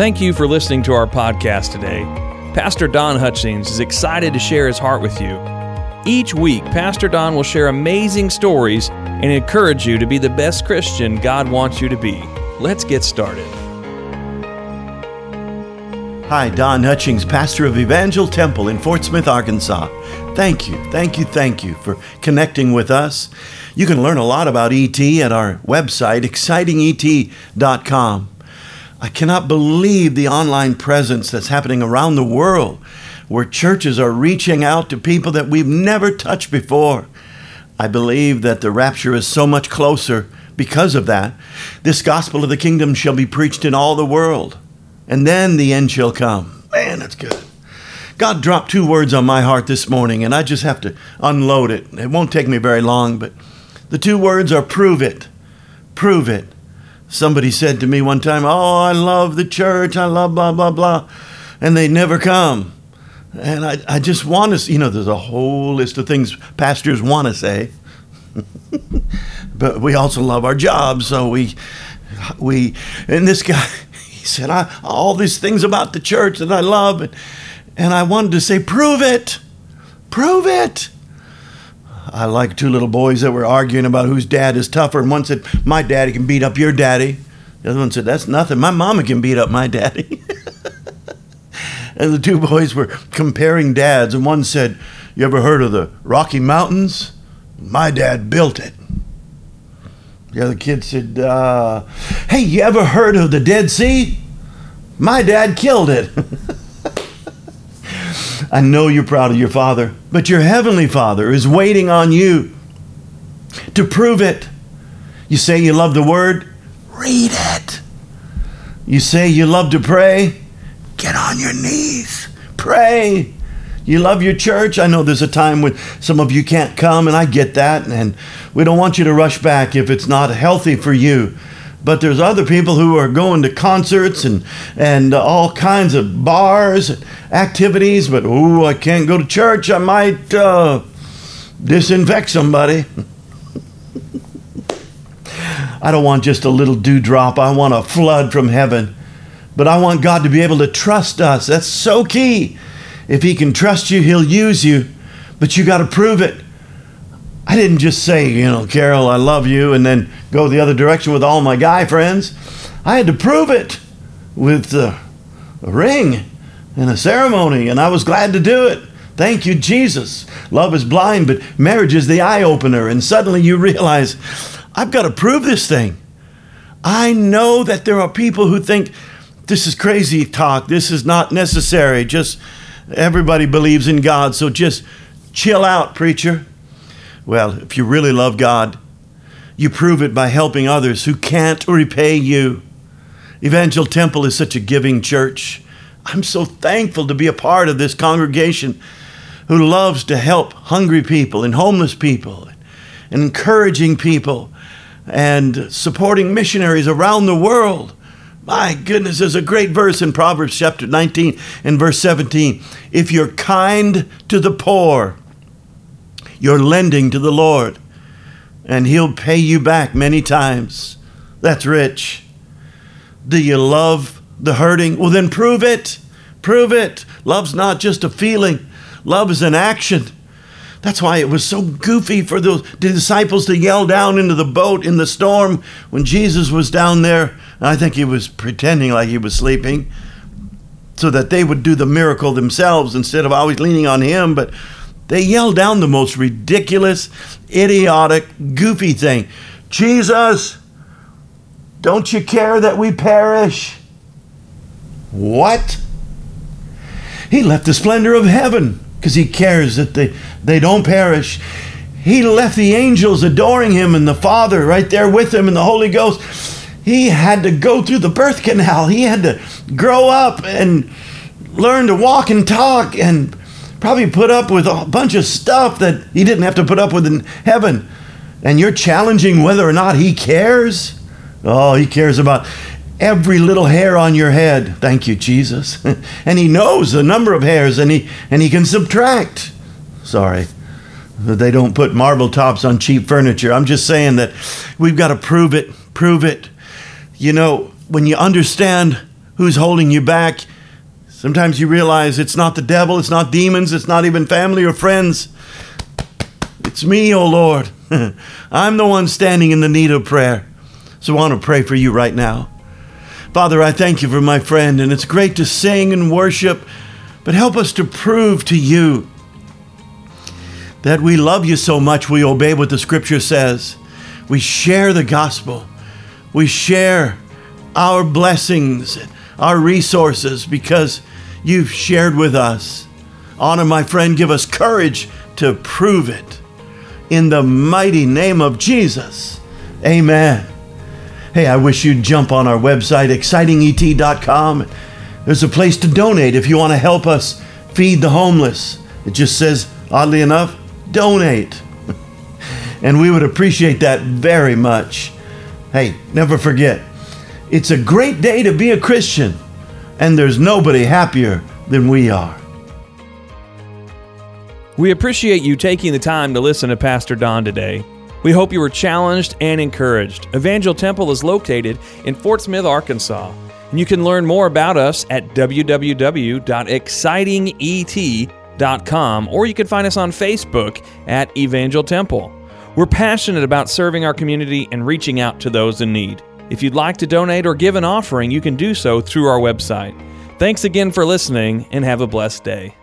Thank you for listening to our podcast today. Pastor Don Hutchings is excited to share his heart with you. Each week, Pastor Don will share amazing stories and encourage you to be the best Christian God wants you to be. Let's get started. Hi, Don Hutchings, pastor of Evangel Temple in Fort Smith, Arkansas. Thank you, thank you, thank you for connecting with us. You can learn a lot about ET at our website, excitinget.com. I cannot believe the online presence that's happening around the world where churches are reaching out to people that we've never touched before. I believe that the rapture is so much closer because of that. This gospel of the kingdom shall be preached in all the world, and then the end shall come. Man, that's good. God dropped two words on my heart this morning, and I just have to unload it. It won't take me very long, but the two words are prove it. Prove it. Somebody said to me one time, Oh, I love the church. I love blah, blah, blah. And they never come. And I, I just want to, you know, there's a whole list of things pastors want to say. but we also love our jobs. So we, we, and this guy, he said, I, all these things about the church that I love. And, and I wanted to say, prove it. Prove it. I like two little boys that were arguing about whose dad is tougher. And one said, My daddy can beat up your daddy. The other one said, That's nothing. My mama can beat up my daddy. and the two boys were comparing dads. And one said, You ever heard of the Rocky Mountains? My dad built it. The other kid said, uh, Hey, you ever heard of the Dead Sea? My dad killed it. I know you're proud of your father, but your heavenly father is waiting on you to prove it. You say you love the word? Read it. You say you love to pray? Get on your knees. Pray. You love your church? I know there's a time when some of you can't come, and I get that, and we don't want you to rush back if it's not healthy for you but there's other people who are going to concerts and and all kinds of bars activities but oh i can't go to church. I might uh, disinfect somebody. I don't want just a little dewdrop. I want a flood from heaven. But i want god to be able to trust us. That's so key. If he can trust you he'll use you. But you got to prove it I didn't just say, you know, Carol, I love you, and then go the other direction with all my guy friends. I had to prove it with a, a ring and a ceremony, and I was glad to do it. Thank you, Jesus. Love is blind, but marriage is the eye opener. And suddenly you realize, I've got to prove this thing. I know that there are people who think this is crazy talk. This is not necessary. Just everybody believes in God, so just chill out, preacher. Well, if you really love God, you prove it by helping others who can't repay you. Evangel Temple is such a giving church. I'm so thankful to be a part of this congregation who loves to help hungry people and homeless people and encouraging people and supporting missionaries around the world. My goodness, there's a great verse in Proverbs chapter 19 and verse 17. If you're kind to the poor, you're lending to the Lord, and He'll pay you back many times. That's rich. Do you love the hurting? Well, then prove it. Prove it. Love's not just a feeling, love is an action. That's why it was so goofy for the disciples to yell down into the boat in the storm when Jesus was down there. I think he was pretending like he was sleeping so that they would do the miracle themselves instead of always leaning on him. But they yelled down the most ridiculous, idiotic, goofy thing Jesus, don't you care that we perish? What? He left the splendor of heaven because he cares that they, they don't perish. He left the angels adoring him and the Father right there with him and the Holy Ghost. He had to go through the birth canal. He had to grow up and learn to walk and talk and probably put up with a bunch of stuff that he didn't have to put up with in heaven. And you're challenging whether or not he cares? Oh, he cares about every little hair on your head. Thank you, Jesus. and he knows the number of hairs and he and he can subtract. Sorry. That they don't put marble tops on cheap furniture. I'm just saying that we've got to prove it, prove it. You know, when you understand who's holding you back. Sometimes you realize it's not the devil, it's not demons, it's not even family or friends. It's me, oh Lord. I'm the one standing in the need of prayer. So I want to pray for you right now. Father, I thank you for my friend, and it's great to sing and worship, but help us to prove to you that we love you so much we obey what the scripture says. We share the gospel. We share our blessings, our resources, because you've shared with us. Honor, my friend, give us courage to prove it. In the mighty name of Jesus. Amen. Hey, I wish you'd jump on our website, excitinget.com. There's a place to donate if you want to help us feed the homeless. It just says, oddly enough, donate. and we would appreciate that very much. Hey, never forget, it's a great day to be a Christian, and there's nobody happier than we are. We appreciate you taking the time to listen to Pastor Don today. We hope you were challenged and encouraged. Evangel Temple is located in Fort Smith, Arkansas. And you can learn more about us at www.excitinget.com or you can find us on Facebook at Evangel Temple. We're passionate about serving our community and reaching out to those in need. If you'd like to donate or give an offering, you can do so through our website. Thanks again for listening and have a blessed day.